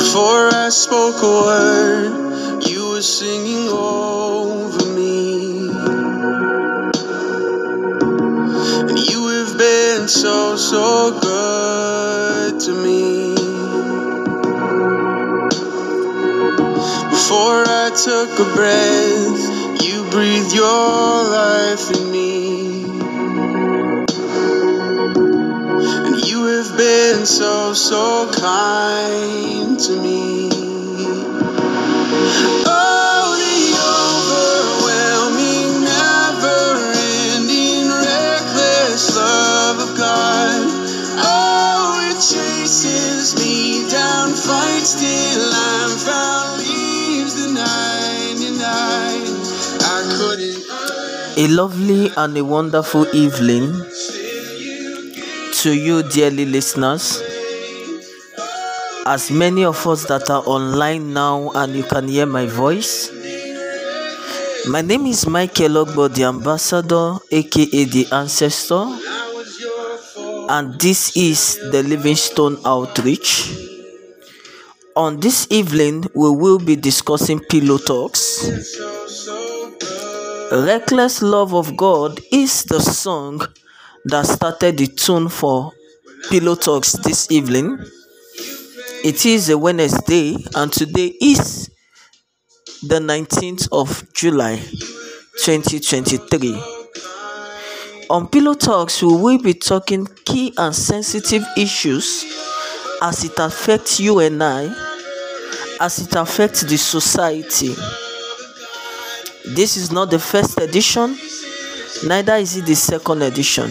Before I spoke a word, you were singing over me. And you have been so, so good to me. Before I took a breath, you breathed your life in me. Been so, so kind to me. Oh, the overwhelming, never ending, reckless love of God. Oh, it chases me down, fights till I'm found, leaves the 99. I couldn't. A lovely and a wonderful evening to you, dearly listeners. As many of us that are online now and you can hear my voice, my name is Michael Ogbo, the ambassador, aka the ancestor, and this is the Livingstone Outreach. On this evening, we will be discussing pillow talks. Reckless Love of God is the song that started the tune for Pillow Talks this evening. It is a Wednesday, and today is the 19th of July 2023. On Pillow Talks, we will be talking key and sensitive issues as it affects you and I, as it affects the society. This is not the first edition, neither is it the second edition.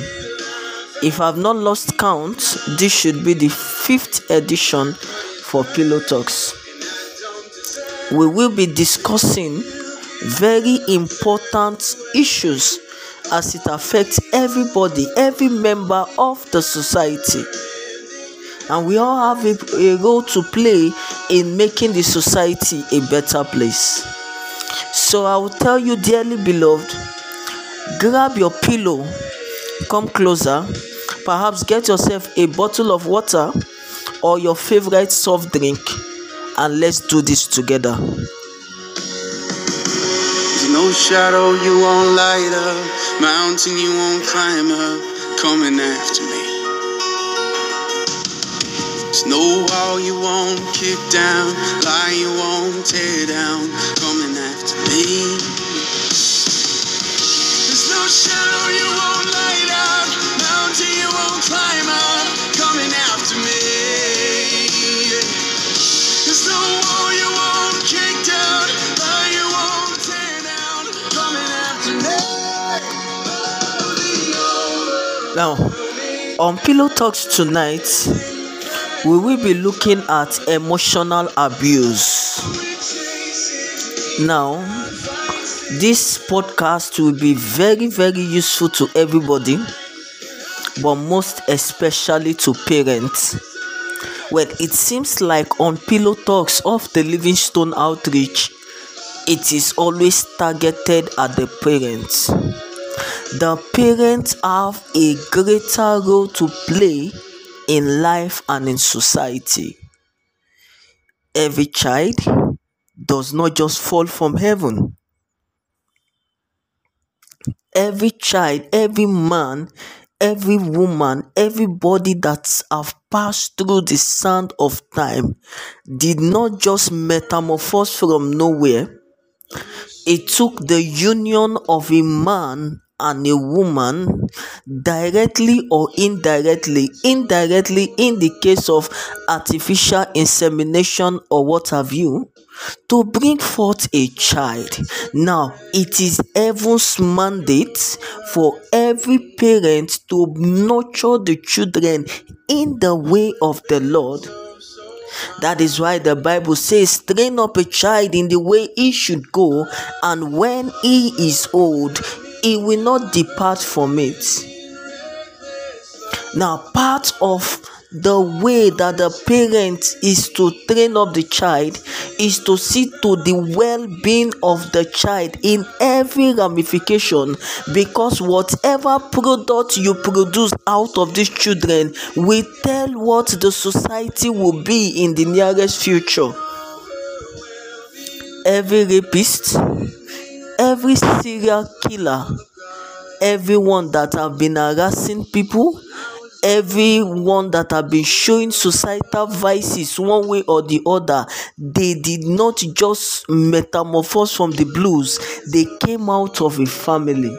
If I've not lost count, this should be the fifth edition for Pillow Talks. We will be discussing very important issues as it affects everybody, every member of the society. And we all have a, a role to play in making the society a better place. So I will tell you, dearly beloved, grab your pillow, come closer, perhaps get yourself a bottle of water or your favorite soft drink, and let's do this together. There's no shadow you won't light up, mountain you won't climb up, coming after me. There's no wall you won't kick down, lie you won't tear down, coming after me. Now, on Pillow Talks tonight, we will be looking at emotional abuse. Now, this podcast will be very, very useful to everybody, but most especially to parents. Well, it seems like on Pillow Talks of the Livingstone Outreach, it is always targeted at the parents. The parents have a greater role to play in life and in society. Every child does not just fall from heaven. Every child, every man, every woman, everybody that have passed through the sand of time did not just metamorphose from nowhere. It took the union of a man and a woman directly or indirectly indirectly in the case of artificial insemination or what have you to bring forth a child. Now it is heaven's mandate for every parent to nurture the children in the way of the lord. That is why the Bible says, train up a child in the way he should go, and when he is old, he will not depart from it. Now, part of the way that the parent is to train up the child is to see to the well being of the child in every ramification because whatever product you produce out of these children will tell what the society will be in the nearest future. Every rapist, every serial killer, everyone that have been harassing people everyone that have been showing societal vices one way or the other they did not just metamorphose from the blues they came out of a family.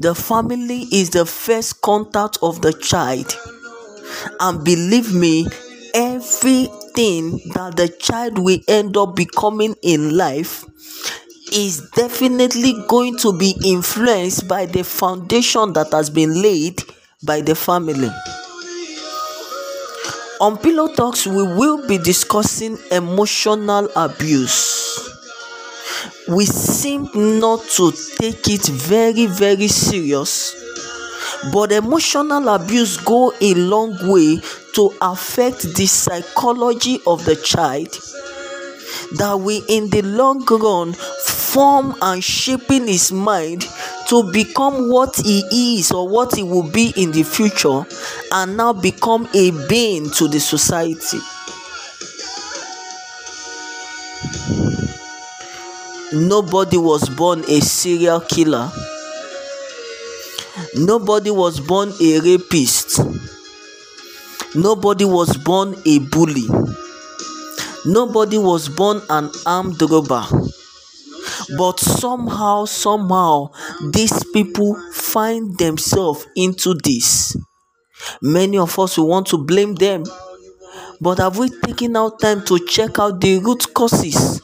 The family is the first contact of the child. And believe me everything that the child will end up becoming in life is definitely going to be influenced by the foundation that has been laid by the family. On Pillow Talks, we will be discussing emotional abuse. We seem not to take it very, very serious, but emotional abuse go a long way to affect the psychology of the child that we in the long run form and shaping his mind to become what he is or what he will be in the future and now become a bane to the society. Nobody was born a serial killer. Nobody was born a rapist. Nobody was born a bully. Nobody was born an armed robber. But somehow somehow these people find themselves into this. Many of us we want to blame them. But have we taken out time to check out the root causes?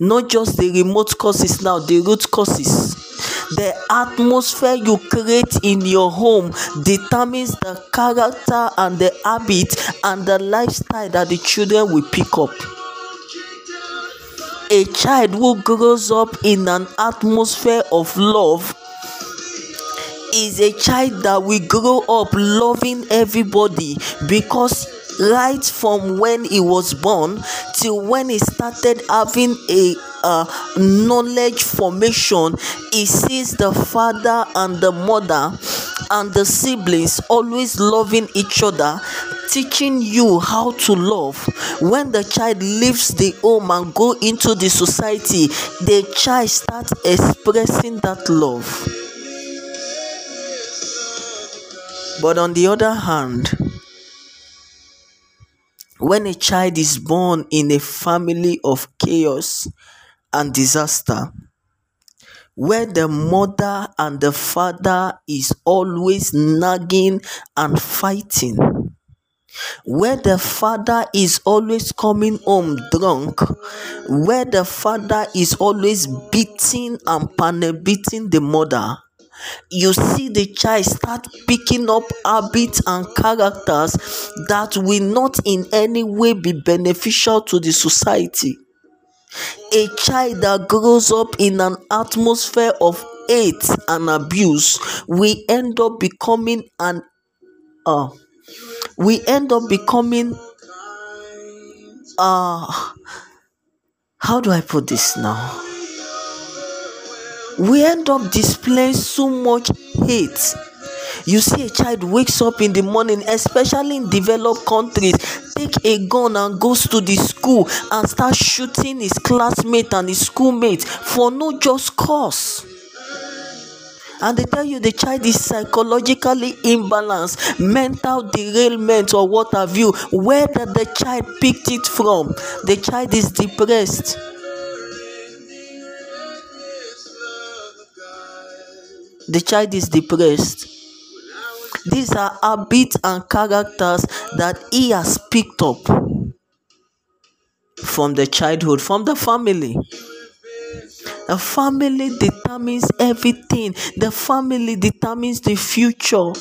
Not just the remote causes now the root causes the atmosphere you create in your home determines the character and the habit and the lifestyle that the children will pick up. A child who grows up in an atmosphere of love is a child that will grow up loving everybody because right from when he was born till when he started having a uh, knowledge formation. He sees the father and the mother and the siblings always loving each other teaching you how to love. When the child leaves the home and go into the society the child starts expressing that love. But on the other hand when a child is born in a family of chaos and disaster where the mother and the father is always nagging and fighting where the father is always coming home drunk where the father is always beating and beating the mother you see the child start picking up habits and characters that will not in any way be beneficial to the society a child that grows up in an atmosphere of hate and abuse will end up becoming an uh, we end up becoming uh how do I put this now? We end up displaying so much hate. You see a child wakes up in the morning, especially in developed countries, take a gun and goes to the school and start shooting his classmate and his schoolmates for no just cause. And they tell you the child is psychologically imbalanced mental derailment or what have you. Where did the child picked it from? The child is depressed. The child is depressed these are habits and characters that he has picked up from the childhood from the family the family determines everything. The family determines the future.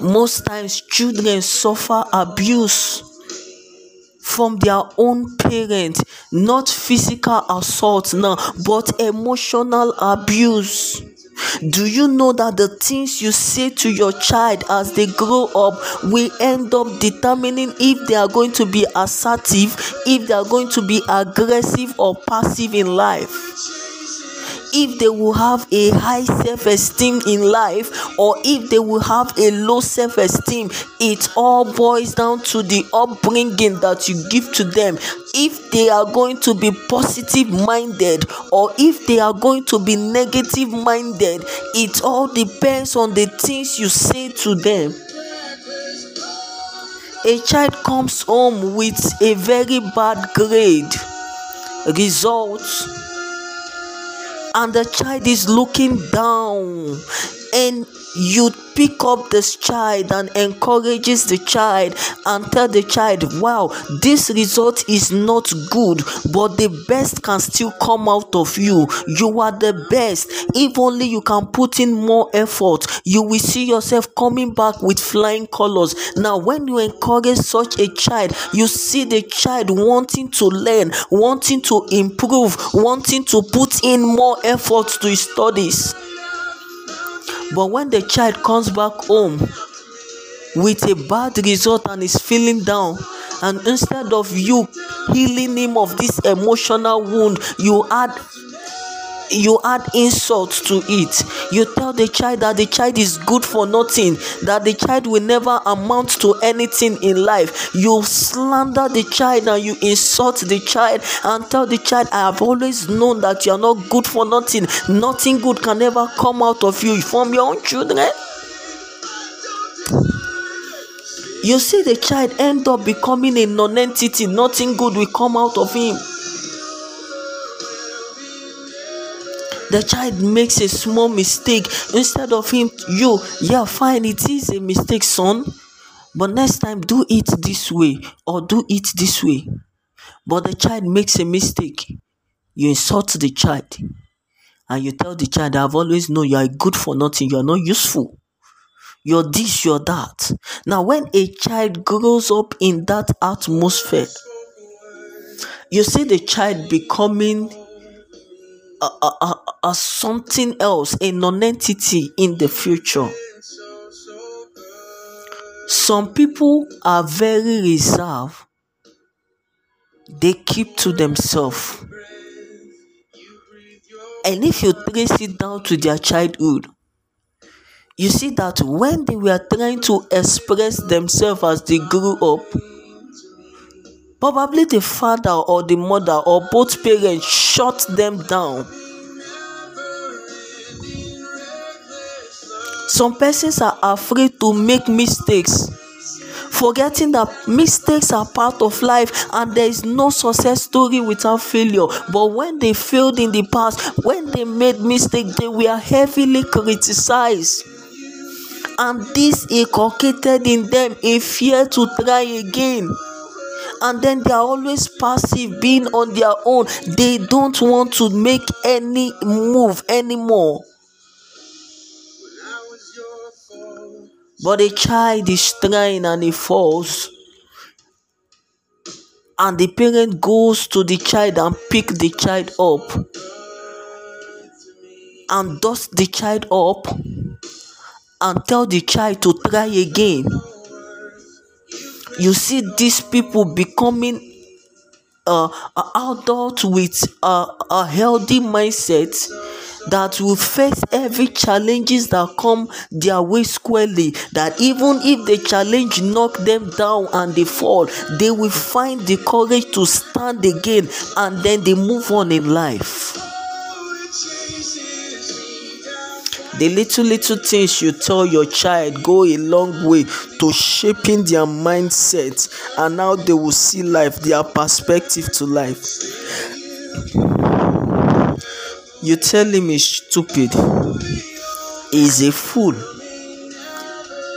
Most times, children suffer abuse from their own parents, not physical assault now, but emotional abuse. Do you know that the things you say to your child as they grow up will end up determining if they are going to be assertive, if they are going to be aggressive or passive in life? If they will have a high self esteem in life or if they will have a low self esteem, it all boils down to the upbringing that you give to them. If they are going to be positive minded or if they are going to be negative minded, it all depends on the things you say to them. A child comes home with a very bad grade. Results and the child is looking down and you pick up this child and encourages the child and tell the child wow this result is not good but the best can still come out of you. You are the best. If only you can put in more effort you will see yourself coming back with flying colors. Now when you encourage such a child you see the child wanting to learn wanting to improve wanting to put in more effort to his studies but when the child comes back home with a bad result and is feeling down, and instead of you healing him of this emotional wound, you add you add insult to it. You tell the child that the child is good for nothing that the child will never amount to anything in life. You slander the child and you insult the child and tell the child i have always known that you are not good for nothing. Nothing good can ever come out of you. From your own children. You see the child end up becoming a non-entity. Nothing good will come out of him the child makes a small mistake. Instead of him you yeah fine it is a mistake son. But next time do it this way or do it this way. But the child makes a mistake. You insult the child. And you tell the child i've always known you are good for nothing. You are not useful. You're this you're that. Now when a child grows up in that atmosphere you see the child becoming a, a, something else, a non-entity in the future. Some people are very reserved. They keep to themselves. And if you trace it down to their childhood, you see that when they were trying to express themselves as they grew up, Probably the father or the mother or both parents shut them down. Some persons are afraid to make mistakes, forgetting that mistakes are part of life and there is no success story without failure. But when they failed in the past, when they made mistakes, they were heavily criticized. And this inculcated in them a fear to try again and then they are always passive being on their own. They don't want to make any move anymore. But a child is trying and he falls. And the parent goes to the child and pick the child up. And dust the child up. And tell the child to try again you see these people becoming uh, adults with uh, a healthy mindset that will face every challenges that come their way squarely that even if the challenge knock them down and they fall they will find the courage to stand again and then they move on in life the little little things you tell your child go a long way to shaping their mindset and how they will see life their perspective to life. You tell him he's stupid. He's a fool.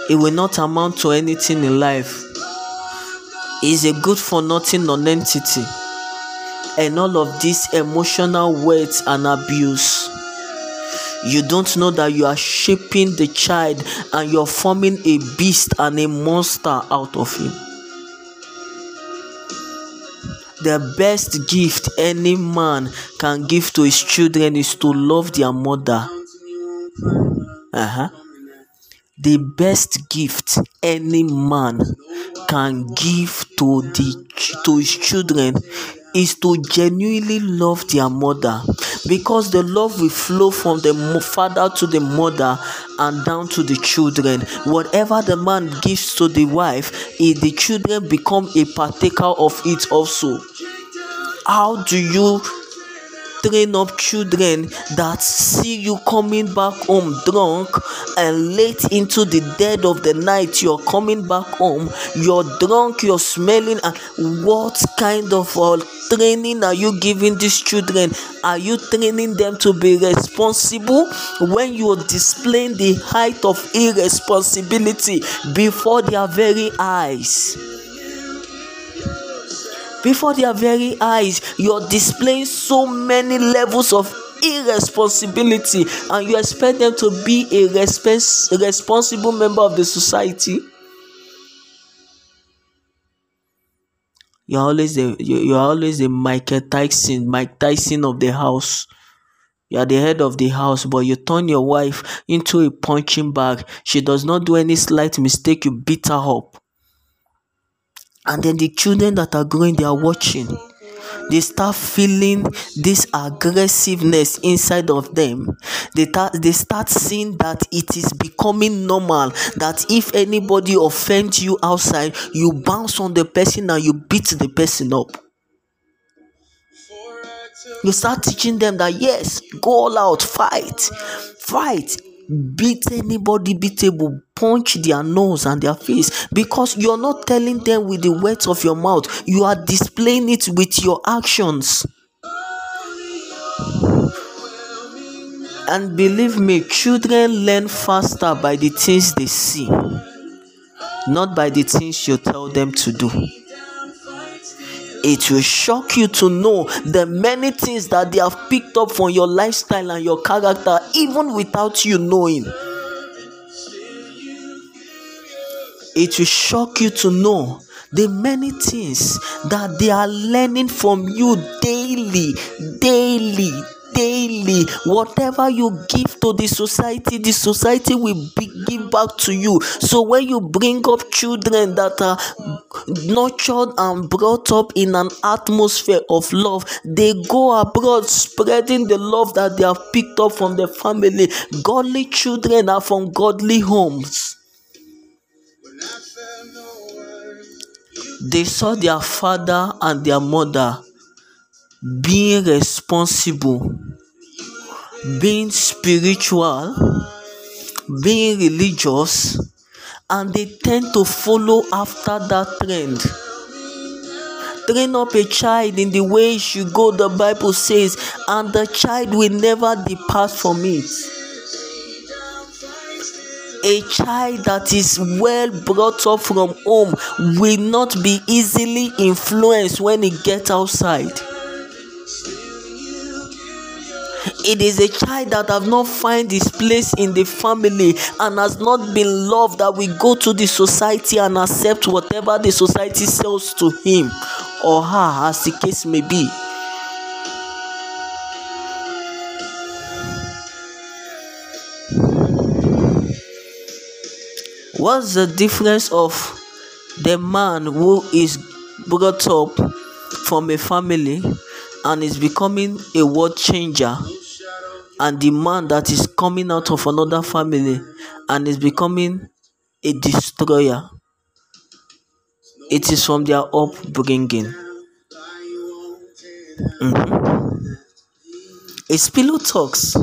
He will not amount to anything in life. He's a good for nothing non-entity. And all of this emotional words and abuse you don't know that you are shaping the child and you're forming a beast and a monster out of him. The best gift any man can give to his children is to love their mother. Uh-huh. The best gift any man can give to the to his children is to genuinely love their mother. Because the love will flow from the father to the mother and down to the children. Whatever the man gives to the wife if the children become a partaker of it also. How do you train up children that see you coming back home drunk and late into the dead of the night you're coming back home you're drunk you're smelling and what kind of uh, training are you giving these children? Are you training them to be responsible? When you're displaying the height of irresponsibility before their very eyes before their very eyes you're displaying so many levels of irresponsibility and you expect them to be a respons- responsible member of the society. You're always the you're always the michael tyson mike tyson of the house. You are the head of the house but you turn your wife into a punching bag. She does not do any slight mistake you beat her up and then the children that are growing they are watching. They start feeling this aggressiveness inside of them. They, ta- they start seeing that it is becoming normal that if anybody offends you outside you bounce on the person and you beat the person up. You start teaching them that yes go all out fight fight beat anybody beatable punch their nose and their face. Because you're not telling them with the words of your mouth. You are displaying it with your actions. And believe me children learn faster by the things they see not by the things you tell them to do it will shock you to know the many things that they have picked up from your lifestyle and your character, even without you knowing. It will shock you to know the many things that they are learning from you daily, daily, daily. Whatever you give to the society the society will be, give back to you. So when you bring up children that are nurtured and brought up in an atmosphere of love they go abroad spreading the love that they have picked up from the family. Godly children are from godly homes. They saw their father and their mother being responsible, being spiritual, being religious, and they tend to follow after that trend. Train up a child in the way he should go, the Bible says, and the child will never depart from it. A child that is well brought up from home will not be easily influenced when he gets outside. It is a child that have not find his place in the family and has not been loved that will go to the society and accept whatever the society sells to him or her as the case may be. What's the difference of the man who is brought up from a family and is becoming a world changer and the man that is coming out of another family and is becoming a destroyer. It is from their upbringing. Mm-hmm. it's pillow talks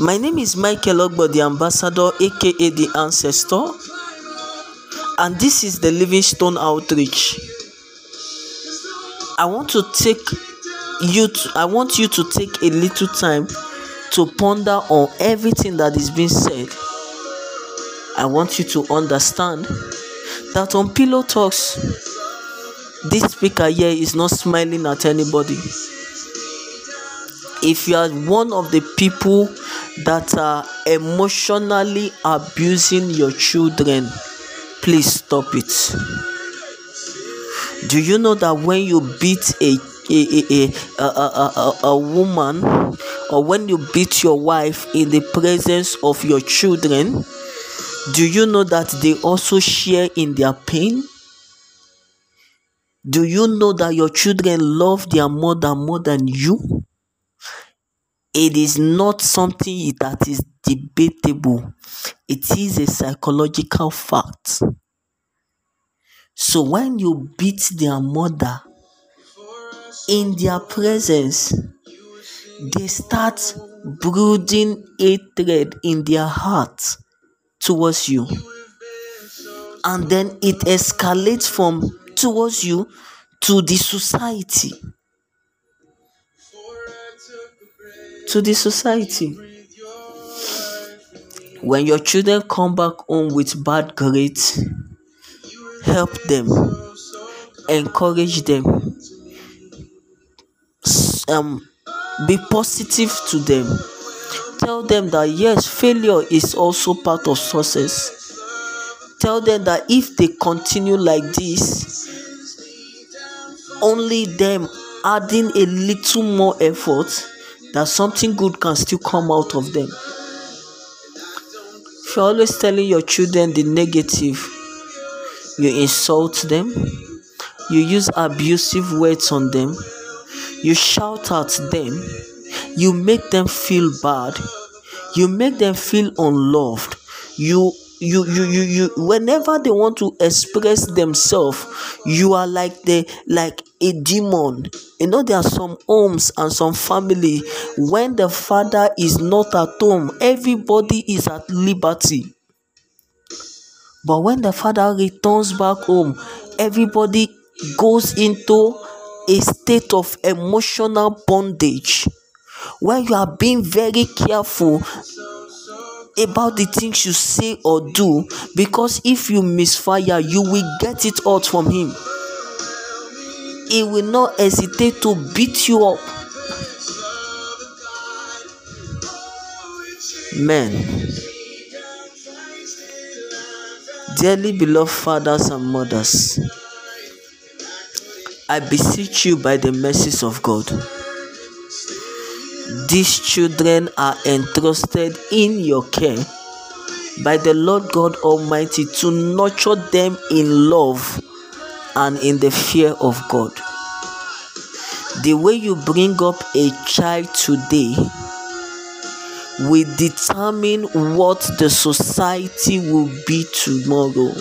my name is michael ogbo the ambassador aka the ancestor and this is the Livingstone outreach. I want to take you to, i want you to take a little time to ponder on everything that is being said. I want you to understand that on pillow talks this speaker here is not smiling at anybody. If you are one of the people that are emotionally abusing your children please stop it. Do you know that when you beat a a, a, a, a, a, a, woman or when you beat your wife in the presence of your children, do you know that they also share in their pain? Do you know that your children love their mother more than you? It is not something that is debatable, it is a psychological fact. So when you beat their mother in their presence, they start brooding hatred in their hearts towards you. And then it escalates from towards you to the society. To the society. When your children come back home with bad grades, help them, encourage them, um, be positive to them. Tell them that yes failure is also part of success. Tell them that if they continue like this only them adding a little more effort that something good can still come out of them. If you're always telling your children the negative you insult them you use abusive words on them you shout at them. You make them feel bad. You make them feel unloved. You you you you you whenever they want to express themselves you are like the like a demon. You know there are some homes and some family when the father is not at home everybody is at liberty. But when the father returns back home everybody goes into a state of emotional bondage. Where you are being very careful about the things you say or do because if you misfire you will get it out from him. He will not hesitate to beat you up. Men dearly beloved fathers and mothers i beseech you by the mercies of god these children are entrusted in your care by the Lord God Almighty to nurture them in love and in the fear of God. The way you bring up a child today will determine what the society will be tomorrow.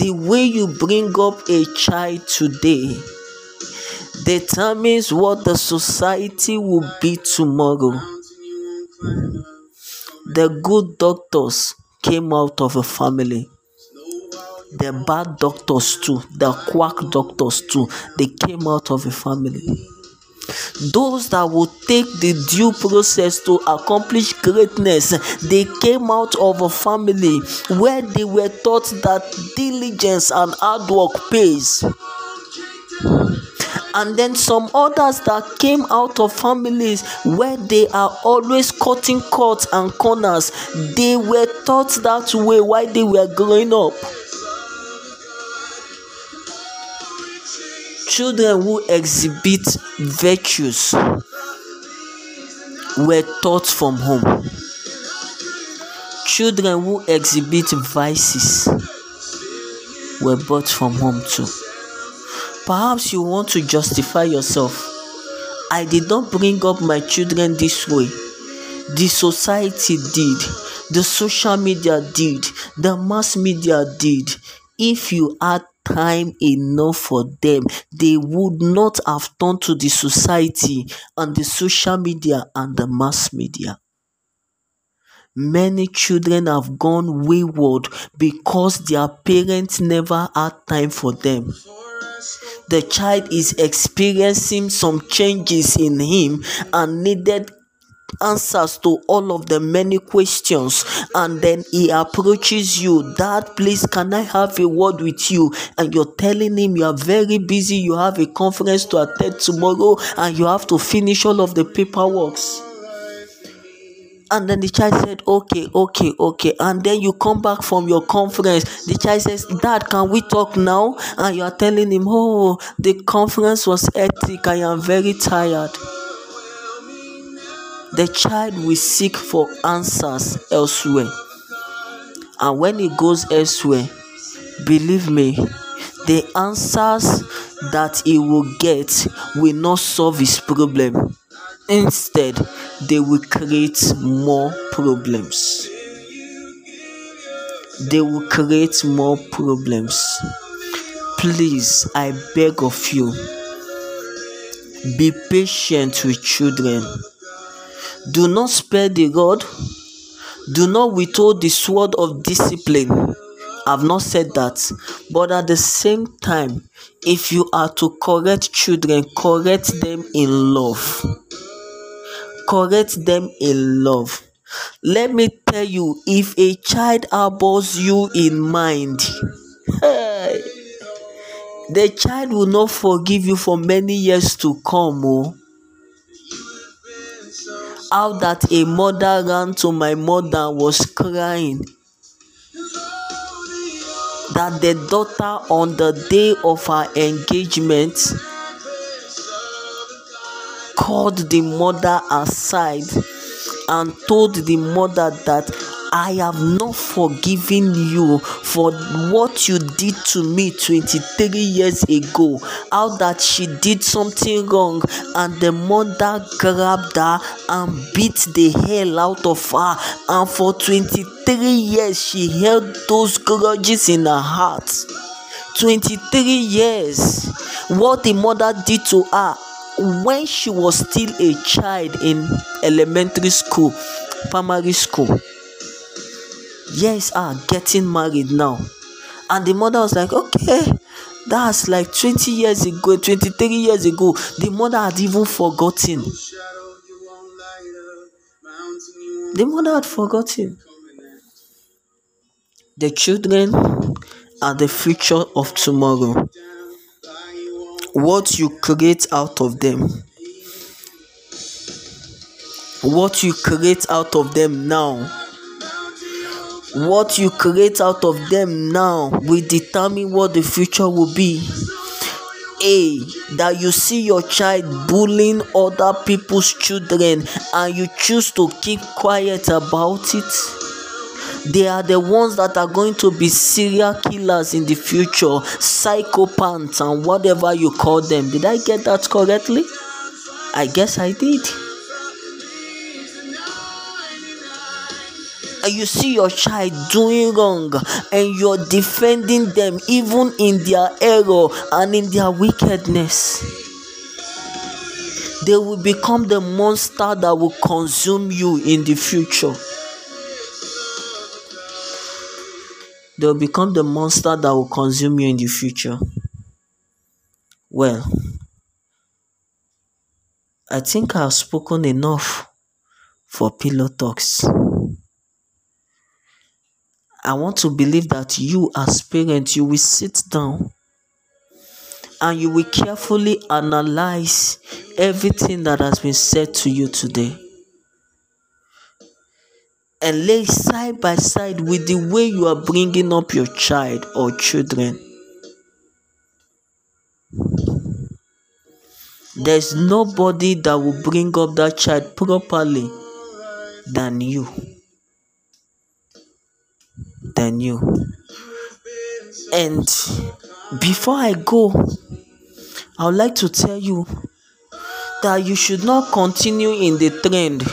The way you bring up a child today determines what the society will be tomorrow. The good doctors came out of a family. The bad doctors too, the quack doctors too, they came out of a family. Those that would take the due process to accomplish greatness, they came out of a family where they were taught that diligence and hard work pays. And then some others that came out of families where they are always cutting cuts and corners they were taught that way while they were growing up children who exhibit virtues were taught from home children who exhibit vices were brought from home too Perhaps you want to justify yourself. I did not bring up my children this way. The society did, the social media did, the mass media did. If you had time enough for them, they would not have turned to the society and the social media and the mass media. Many children have gone wayward because their parents never had time for them the child is experiencing some changes in him and needed answers to all of the many questions. And then he approaches you dad please can i have a word with you? And you're telling him you are very busy you have a conference to attend tomorrow and you have to finish all of the paperwork and then the child said okay okay okay. And then you come back from your conference. The child says dad can we talk now? And you are telling him oh the conference was hectic. I am very tired the child will seek for answers elsewhere. And when he goes elsewhere believe me the answers that he will get will not solve his problem. Instead they will create more problems. They will create more problems. Please i beg of you be patient with children do not spare the rod do not withhold the sword of discipline I've not said that. But at the same time, if you are to correct children, correct them in love. Correct them in love. Let me tell you, if a child harbors you in mind, the child will not forgive you for many years to come. Oh. How that a mother ran to my mother was crying. That the daughter on the day of her engagement called the mother aside and told the mother that I have not forgiven you for what you did to me 23 years ago. How that she did something wrong, and the mother grabbed her and beat the hell out of her. And for 23 years, she held those grudges in her heart. 23 years. What the mother did to her when she was still a child in elementary school, primary school yes are getting married now. And the mother was like okay that's like 20 years ago 23 years ago. The mother had even forgotten. The mother had forgotten. The children are the future of tomorrow. What you create out of them. What you create out of them now what you create out of them now will determine what the future will be. A that you see your child bullying other people's children and you choose to keep quiet about it. They are the ones that are going to be serial killers in the future psychopaths and whatever you call them. Did i get that correctly? I guess i did and you see your child doing wrong and you're defending them even in their error and in their wickedness. They will become the monster that will consume you in the future. They will become the monster that will consume you in the future. Well i think i've spoken enough for pillow talks I want to believe that you, as parents, you will sit down and you will carefully analyze everything that has been said to you today and lay side by side with the way you are bringing up your child or children. There's nobody that will bring up that child properly than you than you. And before I go, I would like to tell you that you should not continue in the trend.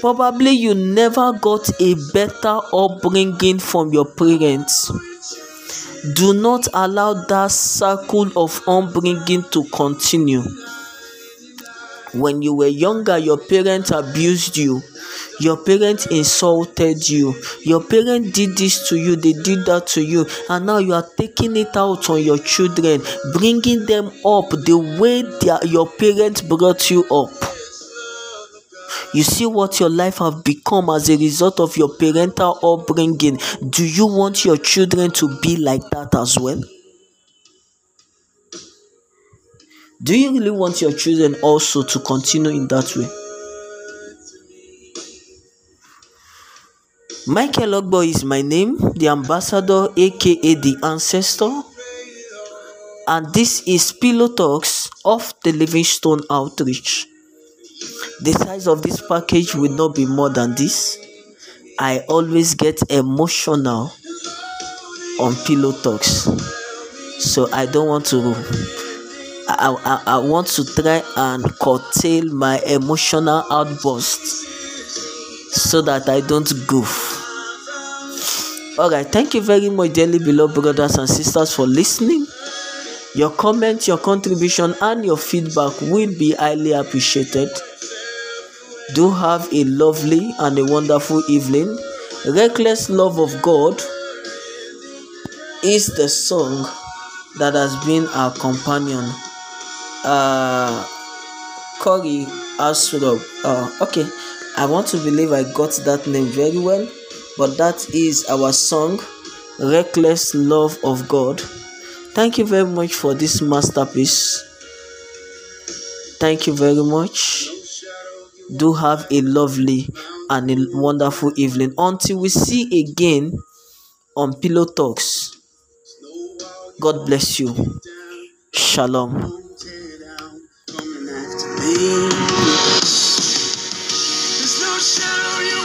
Probably you never got a better upbringing from your parents. Do not allow that circle of upbringing to continue. When you were younger, your parents abused you. Your parents insulted you. Your parents did this to you. They did that to you. And now you are taking it out on your children bringing them up the way their, your parents brought you up. You see what your life have become as a result of your parental upbringing. Do you want your children to be like that as well do you really want your children also to continue in that way Michael Ogbo is my name, the ambassador, aka the ancestor. And this is Pillow Talks of the Livingstone Outreach. The size of this package will not be more than this. I always get emotional on Pillow Talks. So I don't want to I, I, want to try and curtail my emotional outburst so that I don't goof. Alright, thank you very much, dearly beloved brothers and sisters, for listening. Your comments, your contribution, and your feedback will be highly appreciated. Do have a lovely and a wonderful evening. Reckless Love of God is the song that has been our companion. Uh, Cory Asrob. Uh, okay, I want to believe I got that name very well, but that is our song, Reckless Love of God. Thank you very much for this masterpiece. Thank you very much. Do have a lovely and a wonderful evening. Until we see again on Pillow Talks. God bless you. Shalom. There's no shadow you